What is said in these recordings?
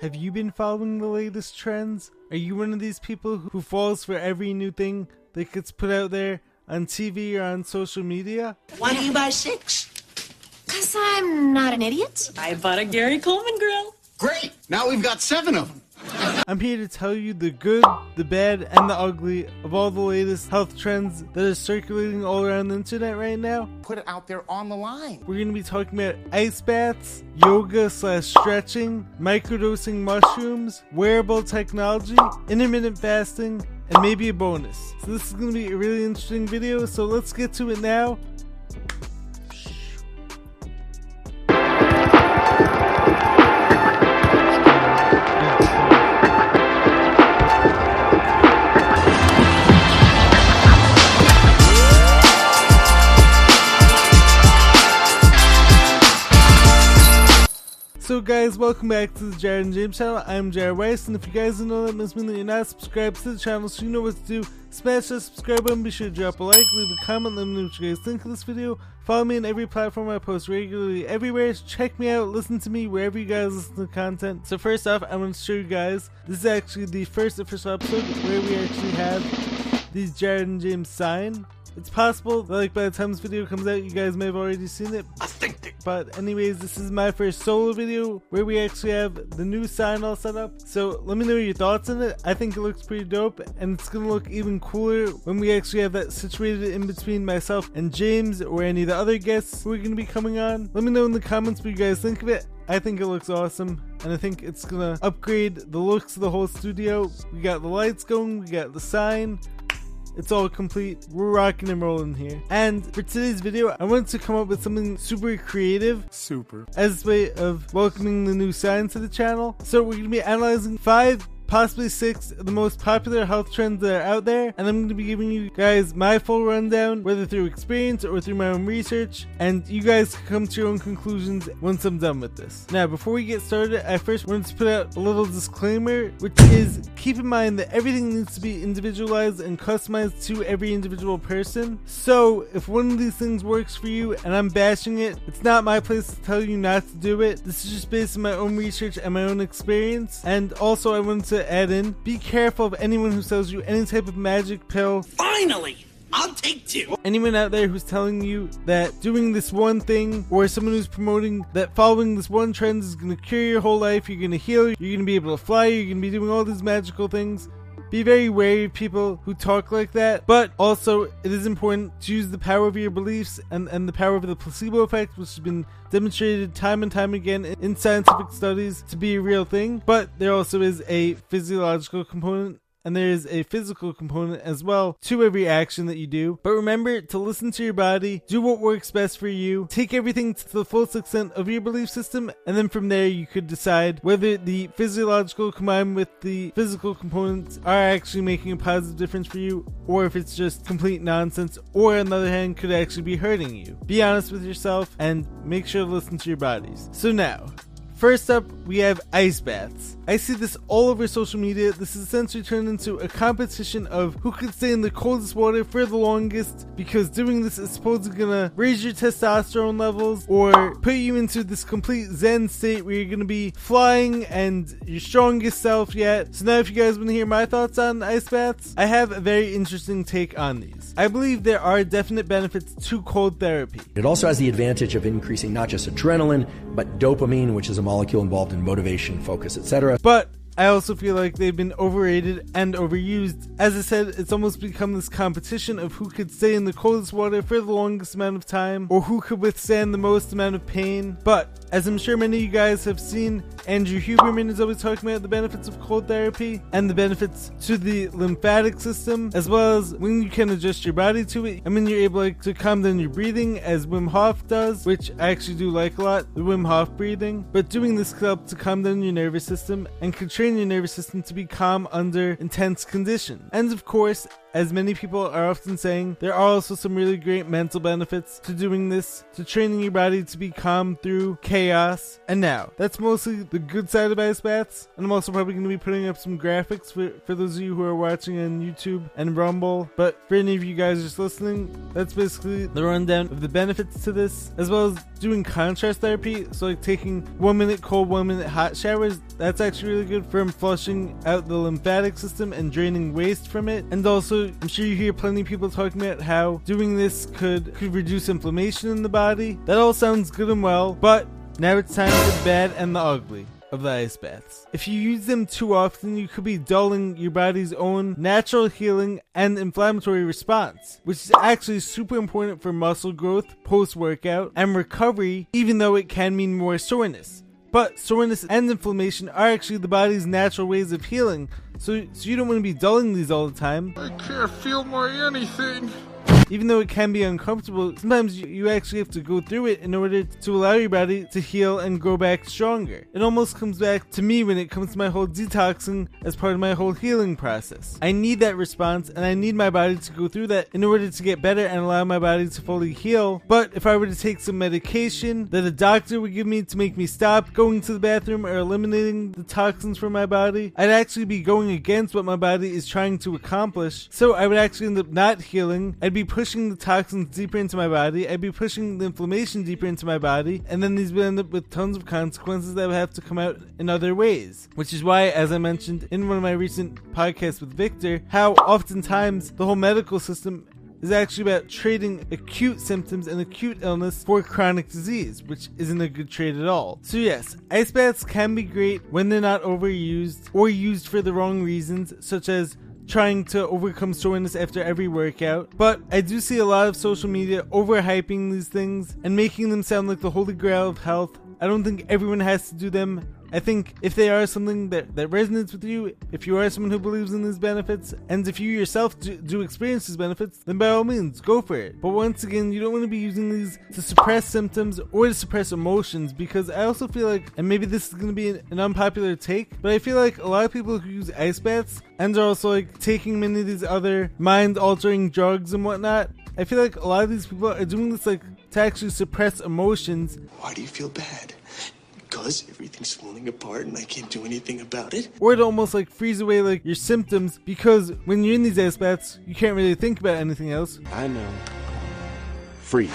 Have you been following the latest trends? Are you one of these people who falls for every new thing that gets put out there on TV or on social media? Why do you buy six? Because I'm not an idiot. I bought a Gary Coleman grill. Great! Now we've got seven of them. I'm here to tell you the good, the bad, and the ugly of all the latest health trends that are circulating all around the internet right now. Put it out there on the line. We're going to be talking about ice baths, yoga slash stretching, microdosing mushrooms, wearable technology, intermittent fasting, and maybe a bonus. So this is going to be a really interesting video, so let's get to it now. Welcome back to the Jared and James channel. I'm Jared Weiss, and if you guys don't know that must mean that you're not subscribed to the channel, so you know what to do. Smash that subscribe button, be sure to drop a like, leave a comment, let me know what you guys think of this video. Follow me on every platform I post regularly everywhere. Check me out, listen to me wherever you guys listen to content. So first off, I want to show you guys, this is actually the first official episode where we actually have the Jared and James sign. It's possible that like by the time this video comes out, you guys may have already seen it. But anyways, this is my first solo video where we actually have the new sign all set up. So let me know your thoughts on it. I think it looks pretty dope and it's gonna look even cooler when we actually have that situated in between myself and James or any of the other guests who are gonna be coming on. Let me know in the comments what you guys think of it. I think it looks awesome, and I think it's gonna upgrade the looks of the whole studio. We got the lights going, we got the sign, it's all complete. We're rocking and rolling here. And for today's video, I wanted to come up with something super creative. Super. As a way of welcoming the new sign to the channel. So we're going to be analyzing five possibly six of the most popular health trends that are out there, and I'm going to be giving you guys my full rundown, whether through experience or through my own research, and you guys can come to your own conclusions once I'm done with this. Now, before we get started, I first wanted to put out a little disclaimer, which is keep in mind that everything needs to be individualized and customized to every individual person. So, if one of these things works for you and I'm bashing it, it's not my place to tell you not to do it. This is just based on my own research and my own experience. And also, I wanted to add in be careful of anyone who sells you any type of magic pill Finally! I'll take two. anyone out there who's telling you that doing this one thing or someone who's promoting that following this one trend is going to cure your whole life, you're going to heal, you're going to be able to fly, you're going to be doing all these magical things. Be very wary of people who talk like that, but also it is important to use the power of your beliefs and, and the power of the placebo effect, which has been demonstrated time and time again in, scientific studies to be a real thing. But there also is a physiological component and there is a physical component as well to every action that you do. But remember to listen to your body, do what works best for you, take everything to the full extent of your belief system, and then from there you could decide whether the physiological combined with the physical components are actually making a positive difference for you, or if it's just complete nonsense, or on the other hand, could actually be hurting you. Be honest with yourself and make sure to listen to your bodies. So now, First up, we have ice baths. I see this all over social media. This is essentially turned into a competition of who can stay in the coldest water for the longest because doing this is supposedly gonna raise your testosterone levels or put you into this complete zen state where you're gonna be flying and your strongest self yet. So now if you guys wanna hear my thoughts on ice baths, I have a very interesting take on these. I believe there are definite benefits to cold therapy. It also has the advantage of increasing not just adrenaline, but dopamine, which is a molecule involved in motivation, focus, etc. But I also feel like they've been overrated and overused. As I said, it's almost become this competition of who could stay in the coldest water for the longest amount of time, or who could withstand the most amount of pain. But as I'm sure many of you guys have seen, Andrew Huberman is always talking about the benefits of cold therapy and the benefits to the lymphatic system, as well as when you can adjust your body to it. I mean, you're able like, to calm down your breathing, as Wim Hof does, which I actually do like a lot, the Wim Hof breathing. But doing this can help to calm down your nervous system and can train your nervous system to be calm under intense conditions. And of course, as many people are often saying, there are also some really great mental benefits to doing this, to training your body to be calm through chaos. And now, that's mostly the good side of ice baths. And I'm also probably going to be putting up some graphics for, for those of you who are watching on YouTube and Rumble. But for any of you guys just listening, that's basically the rundown of the benefits to this, as well as doing contrast therapy. So, like taking one minute cold, one minute hot showers. That's actually really good for flushing out the lymphatic system and draining waste from it. And also, I'm sure you hear plenty of people talking about how doing this could could reduce inflammation in the body. That all sounds good and well, but now it's time for the bad and the ugly of the ice baths. If you use them too often, you could be dulling your body's own natural healing and inflammatory response, which is actually super important for muscle growth post workout and recovery, even though it can mean more soreness. But soreness and inflammation are actually the body's natural ways of healing, so, so you don't want to be dulling these all the time. I can't feel my anything. Even though it can be uncomfortable, sometimes you, actually have to go through it in order to allow your body to heal and grow back stronger. It almost comes back to me when it comes to my whole detoxing as part of my whole healing process. I need that response and I need my body to go through that in order to get better and allow my body to fully heal. But if I were to take some medication that a doctor would give me to make me stop going to the bathroom or eliminating the toxins from my body, I'd actually be going against what my body is trying to accomplish. So I would actually end up not healing. I'd be pushing the toxins deeper into my body. I'd be pushing the inflammation deeper into my body. And then these would end up with tons of consequences that would have to come out in other ways. Which is why, as I mentioned in one of my recent podcasts with Victor, how oftentimes the whole medical system is actually about trading acute symptoms and acute illness for chronic disease, which isn't a good trade at all. So, yes, ice baths can be great when they're not overused or used for the wrong reasons, such as trying to overcome soreness after every workout. But I do see a lot of social media overhyping these things and making them sound like the holy grail of health. I don't think everyone has to do them. I think if they are something that, that resonates with you, if you are someone who believes in these benefits, and if you yourself do, do experience these benefits, then by all means, go for it. But once again, you don't want to be using these to suppress symptoms or to suppress emotions because I also feel like, and maybe this is going to be an, an unpopular take, but I feel like a lot of people who use ice baths and are also like taking many of these other mind altering drugs and whatnot, I feel like a lot of these people are doing this like to actually suppress emotions Why do you feel bad? Because everything's falling apart and I can't do anything about it? or to almost like freeze away like your symptoms because when you're in these ice baths, you can't really think about anything else. I know. Free.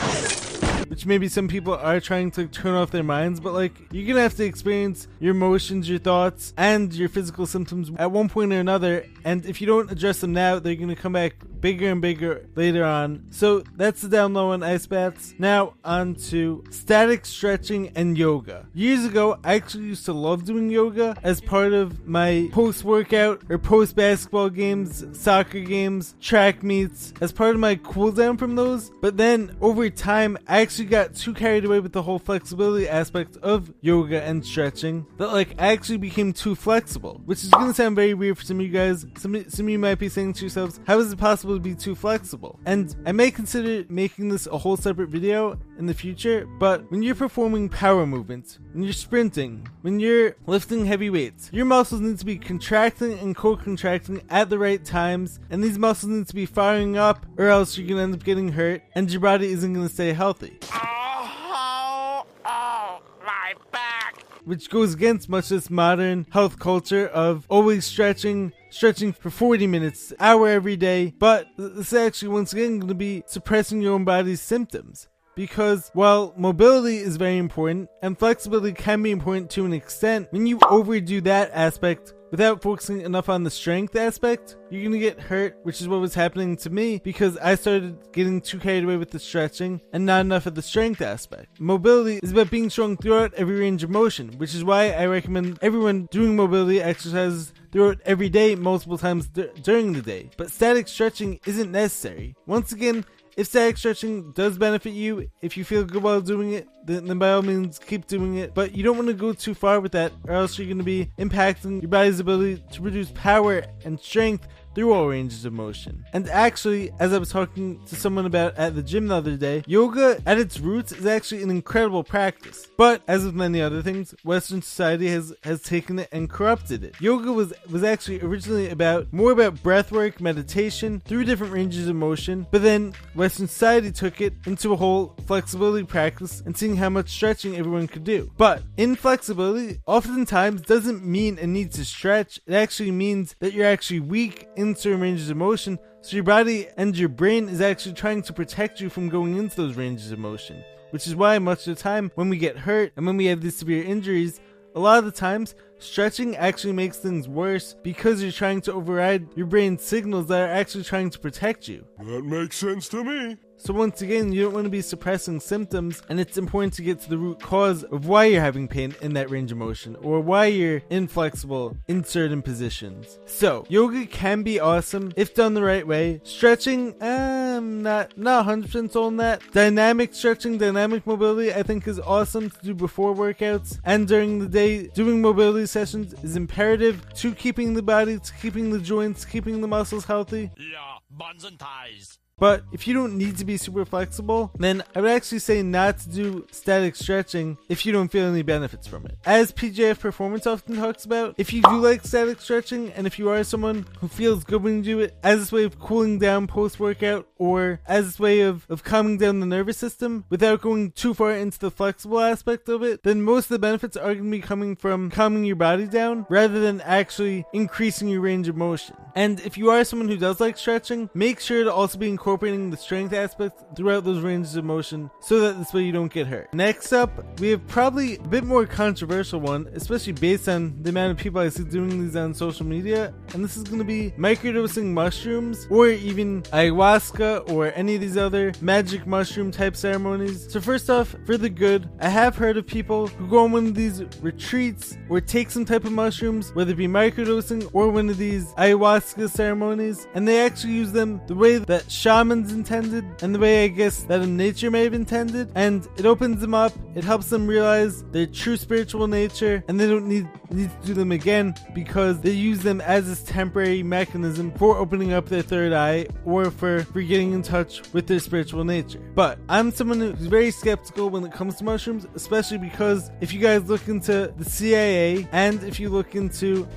Which maybe some people are trying to turn off their minds, but like you're gonna have to experience your emotions, your thoughts, and your physical symptoms at one point or another. And if you don't address them now, they're gonna come back bigger and bigger later on. So that's the down low on ice baths. Now on to static stretching and yoga. Years ago, I actually used to love doing yoga as part of my post workout or post basketball games, soccer games, track meets, as part of my cool down from those. But then over time, I actually got too carried away with the whole flexibility aspect of yoga and stretching that like I actually became too flexible, which is gonna sound very weird for some of you guys. Some, some of you might be saying to yourselves, how is it possible to be too flexible? And I may consider making this a whole separate video in the future, but when you're performing power movements, when you're sprinting, when you're lifting heavy weights, your muscles need to be contracting and co-contracting at the right times, and these muscles need to be firing up, or else you're gonna end up getting hurt, and your body isn't gonna stay healthy. Oh, oh, oh my back. which goes against much of this modern health culture of always stretching, stretching for 40 minutes, hour every day. But this is actually once again going to be suppressing your own body's symptoms. Because while mobility is very important and flexibility can be important to an extent, when you overdo that aspect without focusing enough on the strength aspect, you're gonna get hurt, which is what was happening to me because I started getting too carried away with the stretching and not enough of the strength aspect. Mobility is about being strong throughout every range of motion, which is why I recommend everyone doing mobility exercises throughout every day, multiple times dur- during the day. But static stretching isn't necessary. Once again, if static stretching does benefit you, if you feel good while doing it, then, then by all means keep doing it. But you don't want to go too far with that, or else you're going to be impacting your body's ability to produce power and strength through all ranges of motion. And actually, as I was talking to someone about at the gym the other day, yoga at its roots is actually an incredible practice. But as with many other things, Western society has, has taken it and corrupted it. Yoga was was actually originally about more about breath work, meditation, through different ranges of motion, but then Western society took it into a whole flexibility practice and seeing how much stretching everyone could do. But inflexibility oftentimes doesn't mean a need to stretch, it actually means that you're actually weak in certain ranges of motion, so your body and your brain is actually trying to protect you from going into those ranges of motion. Which is why much of the time when we get hurt and when we have these severe injuries, a lot of the times stretching actually makes things worse because you're trying to override your brain's signals that are actually trying to protect you. That makes sense to me. So once again, you don't want to be suppressing symptoms, and it's important to get to the root cause of why you're having pain in that range of motion, or why you're inflexible in certain positions. So, yoga can be awesome if done the right way. Stretching, um, not not 100% sold on that. Dynamic stretching, dynamic mobility, I think is awesome to do before workouts and during the day. Doing mobility sessions is imperative to keeping the body, to keeping the joints, keeping the muscles healthy. Yeah, buns and ties. But if you don't need to be super flexible, then I would actually say not to do static stretching if you don't feel any benefits from it. As PJF Performance often talks about, if you do like static stretching and if you are someone who feels good when you do it as this way of cooling down post workout or as this way of, of calming down the nervous system without going too far into the flexible aspect of it, then most of the benefits are going to be coming from calming your body down rather than actually increasing your range of motion. And if you are someone who does like stretching, make sure to also be incorporating the strength aspect throughout those ranges of motion so that this way you don't get hurt. Next up, we have probably a bit more controversial one, especially based on the amount of people I see doing these on social media, and this is going to be microdosing mushrooms or even ayahuasca or any of these other magic mushroom type ceremonies. So first off, for the good, I have heard of people who go on one of these retreats or take some type of mushrooms, whether it be microdosing or one of these ayahuasca ceremonies, and they actually use them the way that shamans intended and the way I guess that nature may have intended, and it opens them up, it helps them realize their true spiritual nature, and they don't need need to do them again because they use them as this temporary mechanism for opening up their third eye or for, for getting in touch with their spiritual nature. But I'm someone who's very skeptical when it comes to mushrooms, especially because if you guys look into the CIA and if you look into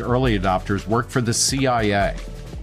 early adopters worked for the CIA.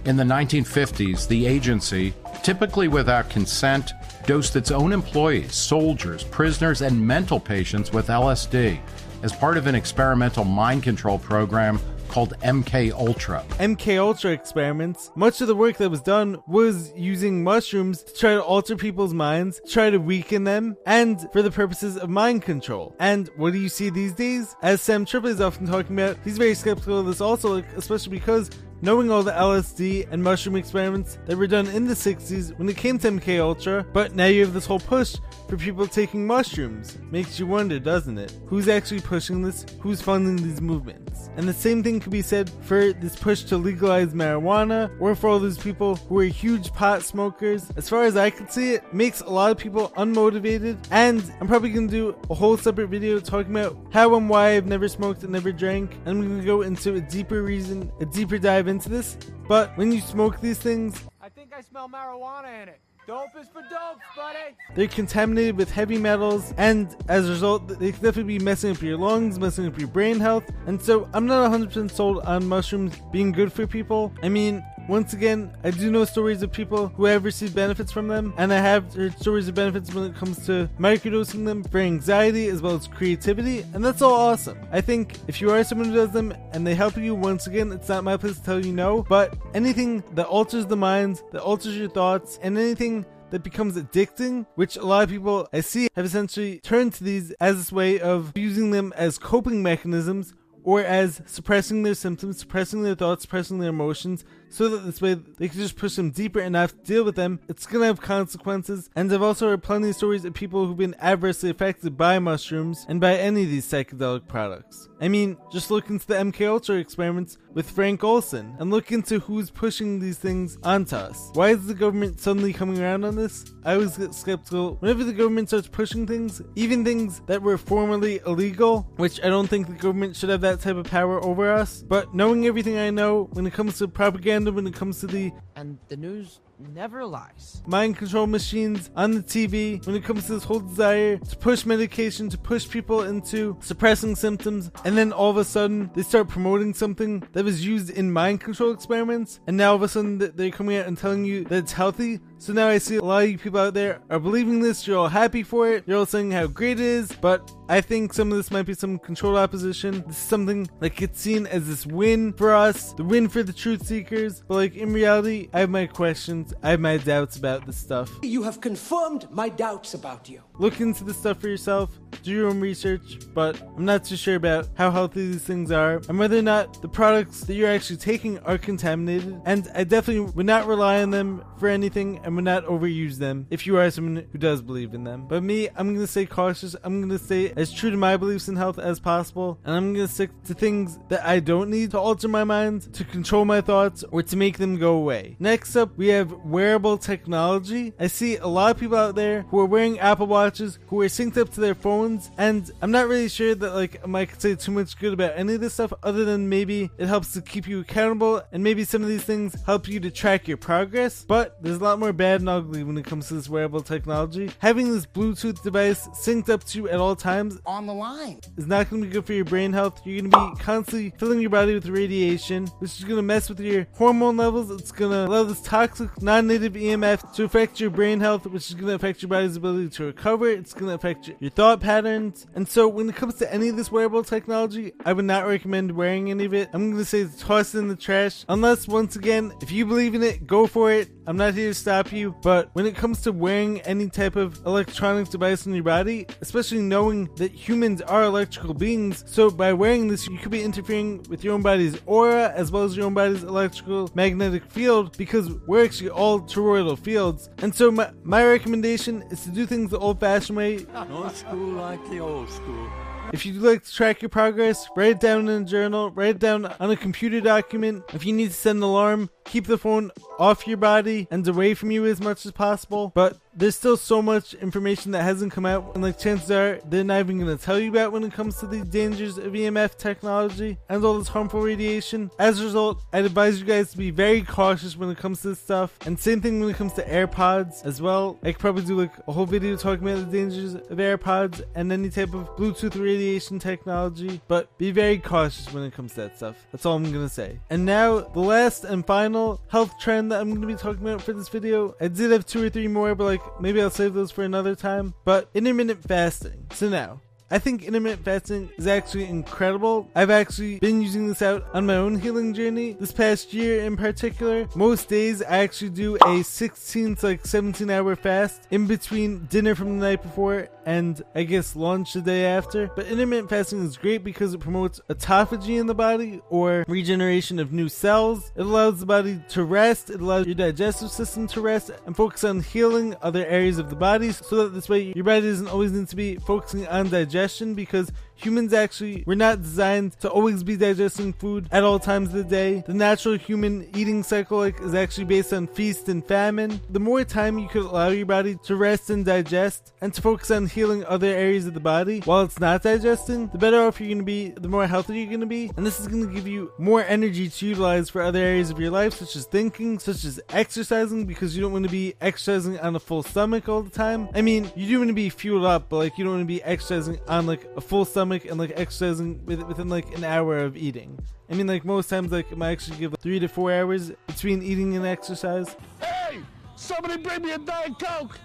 In the 1950s, the agency, typically without consent, dosed its own employees, soldiers, prisoners, and mental patients with LSD as part of an experimental mind control program called MK Ultra. MK Ultra experiments, much of the work that was done was using mushrooms to try to alter people's minds, try to weaken them, and for the purposes of mind control. And what do you see these days? As Sam Tripoli is often talking about, he's very skeptical of this also, especially because knowing all the LSD and mushroom experiments that were done in the 60s when it came to MK Ultra, but now you have this whole push for people taking mushrooms. Makes you wonder, doesn't it? Who's actually pushing this? Who's funding these movements? And the same thing could be said for this push to legalize marijuana or for all those people who are huge pot smokers. As far as I can see it, makes a lot of people unmotivated. And I'm probably gonna do a whole separate video talking about how and why I've never smoked and never drank. And I'm gonna go into a deeper reason, a deeper dive into this. But when you smoke these things, I think I smell marijuana in it. Dope is for dope, buddy. they're contaminated with heavy metals, and as a result, they could definitely be messing up your lungs, messing up your brain health. And so, I'm not 100% sold on mushrooms being good for people. I mean, once again, I do know stories of people who have received benefits from them, and I have heard stories of benefits when it comes to microdosing them for anxiety as well as creativity, and that's all awesome. I think if you are someone who does them and they help you, once again, it's not my place to tell you no, but anything that alters the mind, that alters your thoughts, and anything that becomes addicting, which a lot of people I see have essentially turned to these as this way of using them as coping mechanisms or as suppressing their symptoms, suppressing their thoughts, suppressing their emotions, so that this way they can just push them deeper to deal with them. It's gonna have consequences. And I've also heard plenty of stories of people who've been adversely affected by mushrooms and by any of these psychedelic products. I mean, just look into the MK Ultra experiments with Frank Olson and look into who's pushing these things onto us. Why is the government suddenly coming around on this? I always get skeptical whenever the government starts pushing things, even things that were formerly illegal, which I don't think the government should have that type of power over us. But knowing everything I know when it comes to propaganda, when it comes to the And the news never lies. mind control machines on the TV when it comes to this whole desire to push medication, to push people into suppressing symptoms, and then all of a sudden they start promoting something that was used in mind control experiments, and now all of a sudden they're coming out and telling you that it's healthy. So now I see a lot of you people out there are believing this, you're all happy for it, you're all saying how great it is, but I think some of this might be some controlled opposition. This is something that gets seen as this win for us, the win for the truth seekers, but like in reality, I have my questions, I have my doubts about this stuff. You have confirmed my doubts about you. Look into this stuff for yourself, do your own research, but I'm not too sure about how healthy these things are and whether or not the products that you're actually taking are contaminated. And I definitely would not rely on them for anything and would not overuse them if you are someone who does believe in them. But me, I'm gonna stay cautious, I'm gonna stay as true to my beliefs in health as possible, and I'm gonna stick to things that I don't need to alter my mind, to control my thoughts, or to make them go away. Next up, we have wearable technology. I see a lot of people out there who are wearing Apple Watches, who are synced up to their phones, and I'm not really sure that like I could say too much good about any of this stuff, other than maybe it helps to keep you accountable, and maybe some of these things help you to track your progress. But there's a lot more bad and ugly when it comes to this wearable technology. Having this Bluetooth device synced up to you at all times On the line. is not going to be good for your brain health. You're going to be constantly filling your body with radiation, which is going to mess with your hormone levels. It's going to allow this toxic non-native EMF to affect your brain health, which is going to affect your body's ability to recover. It's going to affect your, thought patterns. And so when it comes to any of this wearable technology, I would not recommend wearing any of it. I'm going to say toss it in the trash. Unless, once again, if you believe in it, go for it. I'm not here to stop you. But when it comes to wearing any type of electronic device on your body, especially knowing that humans are electrical beings, so by wearing this, you could be interfering with your own body's aura as well as your own body's electrical magnetic field because we're actually all toroidal fields. And so my, my recommendation is to do things the old fashioned way. No school like the old school. If you'd like to track your progress, write it down in a journal, write it down on a computer document. If you need to set an alarm, keep the phone off your body and away from you as much as possible. But there's still so much information that hasn't come out, and like chances are they're not even going to tell you about when it comes to the dangers of EMF technology and all this harmful radiation. As a result, I'd advise you guys to be very cautious when it comes to this stuff, and same thing when it comes to AirPods as well. I could probably do like a whole video talking about the dangers of AirPods and any type of Bluetooth radiation technology, but be very cautious when it comes to that stuff. That's all I'm gonna say. And now, the last and final health trend that I'm gonna be talking about for this video. I did have two or three more, but like maybe I'll save those for another time. But intermittent fasting. So now, I think intermittent fasting is actually incredible. I've actually been using this out on my own healing journey this past year in particular. Most days I actually do a 16 to like 17 hour fast in between dinner from the night before and I guess lunch the day after. But intermittent fasting is great because it promotes autophagy in the body or regeneration of new cells. It allows the body to rest, it allows your digestive system to rest and focus on healing other areas of the body so that this way your body doesn't always need to be focusing on digestion because humans actually were not designed to always be digesting food at all times of the day. The natural human eating cycle is actually based on feast and famine. The more time you could allow your body to rest and digest and to focus on healing other areas of the body while it's not digesting, the better off you're going to be, the more healthy you're going to be. And this is going to give you more energy to utilize for other areas of your life, such as thinking, such as exercising, because you don't want to be exercising on a full stomach all the time. I mean, you do want to be fueled up, but like you don't want to be exercising on like a full stomach and like exercising within like an hour of eating. I mean, like most times, like I actually give like, three to four hours between eating and exercise. Hey, somebody bring me a Diet Coke.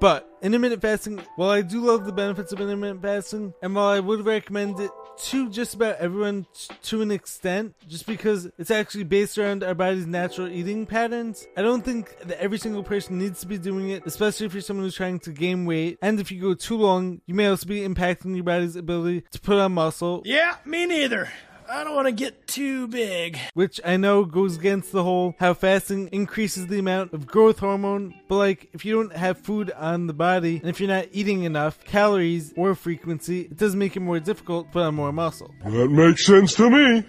But intermittent fasting, while I do love the benefits of intermittent fasting, and while I would recommend it to just about everyone to an extent, just because it's actually based around our body's natural eating patterns, I don't think that every single person needs to be doing it, especially if you're someone who's trying to gain weight. And if you go too long, you may also be impacting your body's ability to put on muscle. Yeah, me neither. I don't want to get too big. Which I know goes against the whole how fasting increases the amount of growth hormone, but like if you don't have food on the body and if you're not eating enough calories or frequency, it does make it more difficult to put on more muscle. That makes sense to me.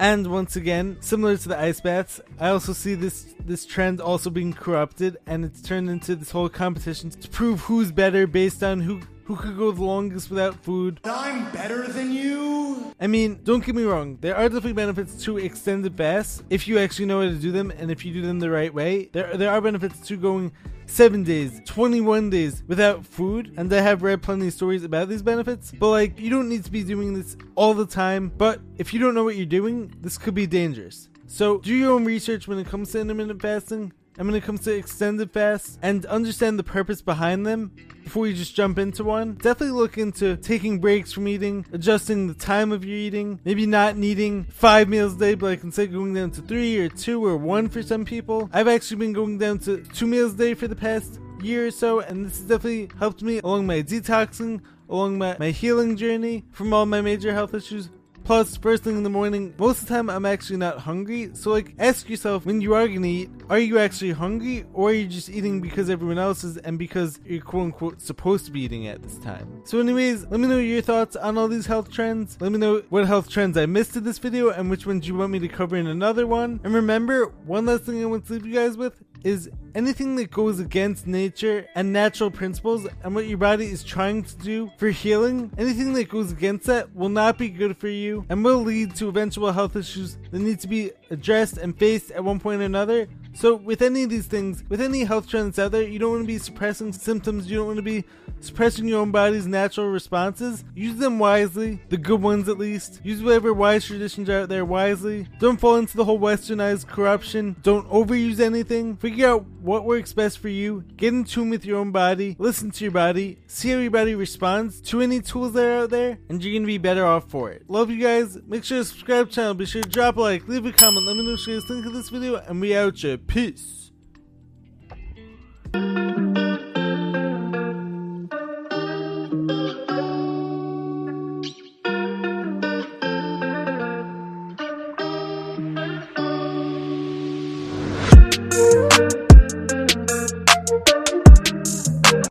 And once again, similar to the ice baths, I also see this this trend also being corrupted and it's turned into this whole competition to prove who's better based on who who could go the longest without food. I'm better than you. I mean, don't get me wrong, there are definitely benefits to extended fasts if you actually know how to do them and if you do them the right way. There there are benefits to going 7 days, 21 days without food, and I have read plenty of stories about these benefits. But like, you don't need to be doing this all the time, but if you don't know what you're doing, this could be dangerous. So, do your own research when it comes to intermittent fasting and when it comes to extended fasts and understand the purpose behind them before you just jump into one. Definitely look into taking breaks from eating, adjusting the time of your eating, maybe not needing five meals a day, but like instead going down to three or two or one for some people. I've actually been going down to two meals a day for the past year or so, and this has definitely helped me along my detoxing, along my, my healing journey from all my major health issues. Plus, first thing in the morning, most of the time I'm actually not hungry. So, like, ask yourself when you are gonna eat, are you actually hungry or are you just eating because everyone else is and because you're quote unquote supposed to be eating at this time? So, anyways, let me know your thoughts on all these health trends. Let me know what health trends I missed in this video and which ones you want me to cover in another one. And remember, one last thing I want to leave you guys with is anything that goes against nature and natural principles and what your body is trying to do for healing, anything that goes against that will not be good for you and will lead to eventual health issues that need to be addressed and faced at one point or another. So, with any of these things, with any health trends out there, you don't want to be suppressing symptoms, you don't want to be suppressing your own body's natural responses. Use them wisely, the good ones at least. Use whatever wise traditions are out there wisely. Don't fall into the whole westernized corruption. Don't overuse anything. Figure out what works best for you. Get in tune with your own body. Listen to your body. See how your body responds to any tools that are out there, and you're gonna be better off for it. Love you guys. Make sure to subscribe to the channel. Be sure to drop a like, leave a comment, let me know what you guys think of this video, and we out ya. Peace.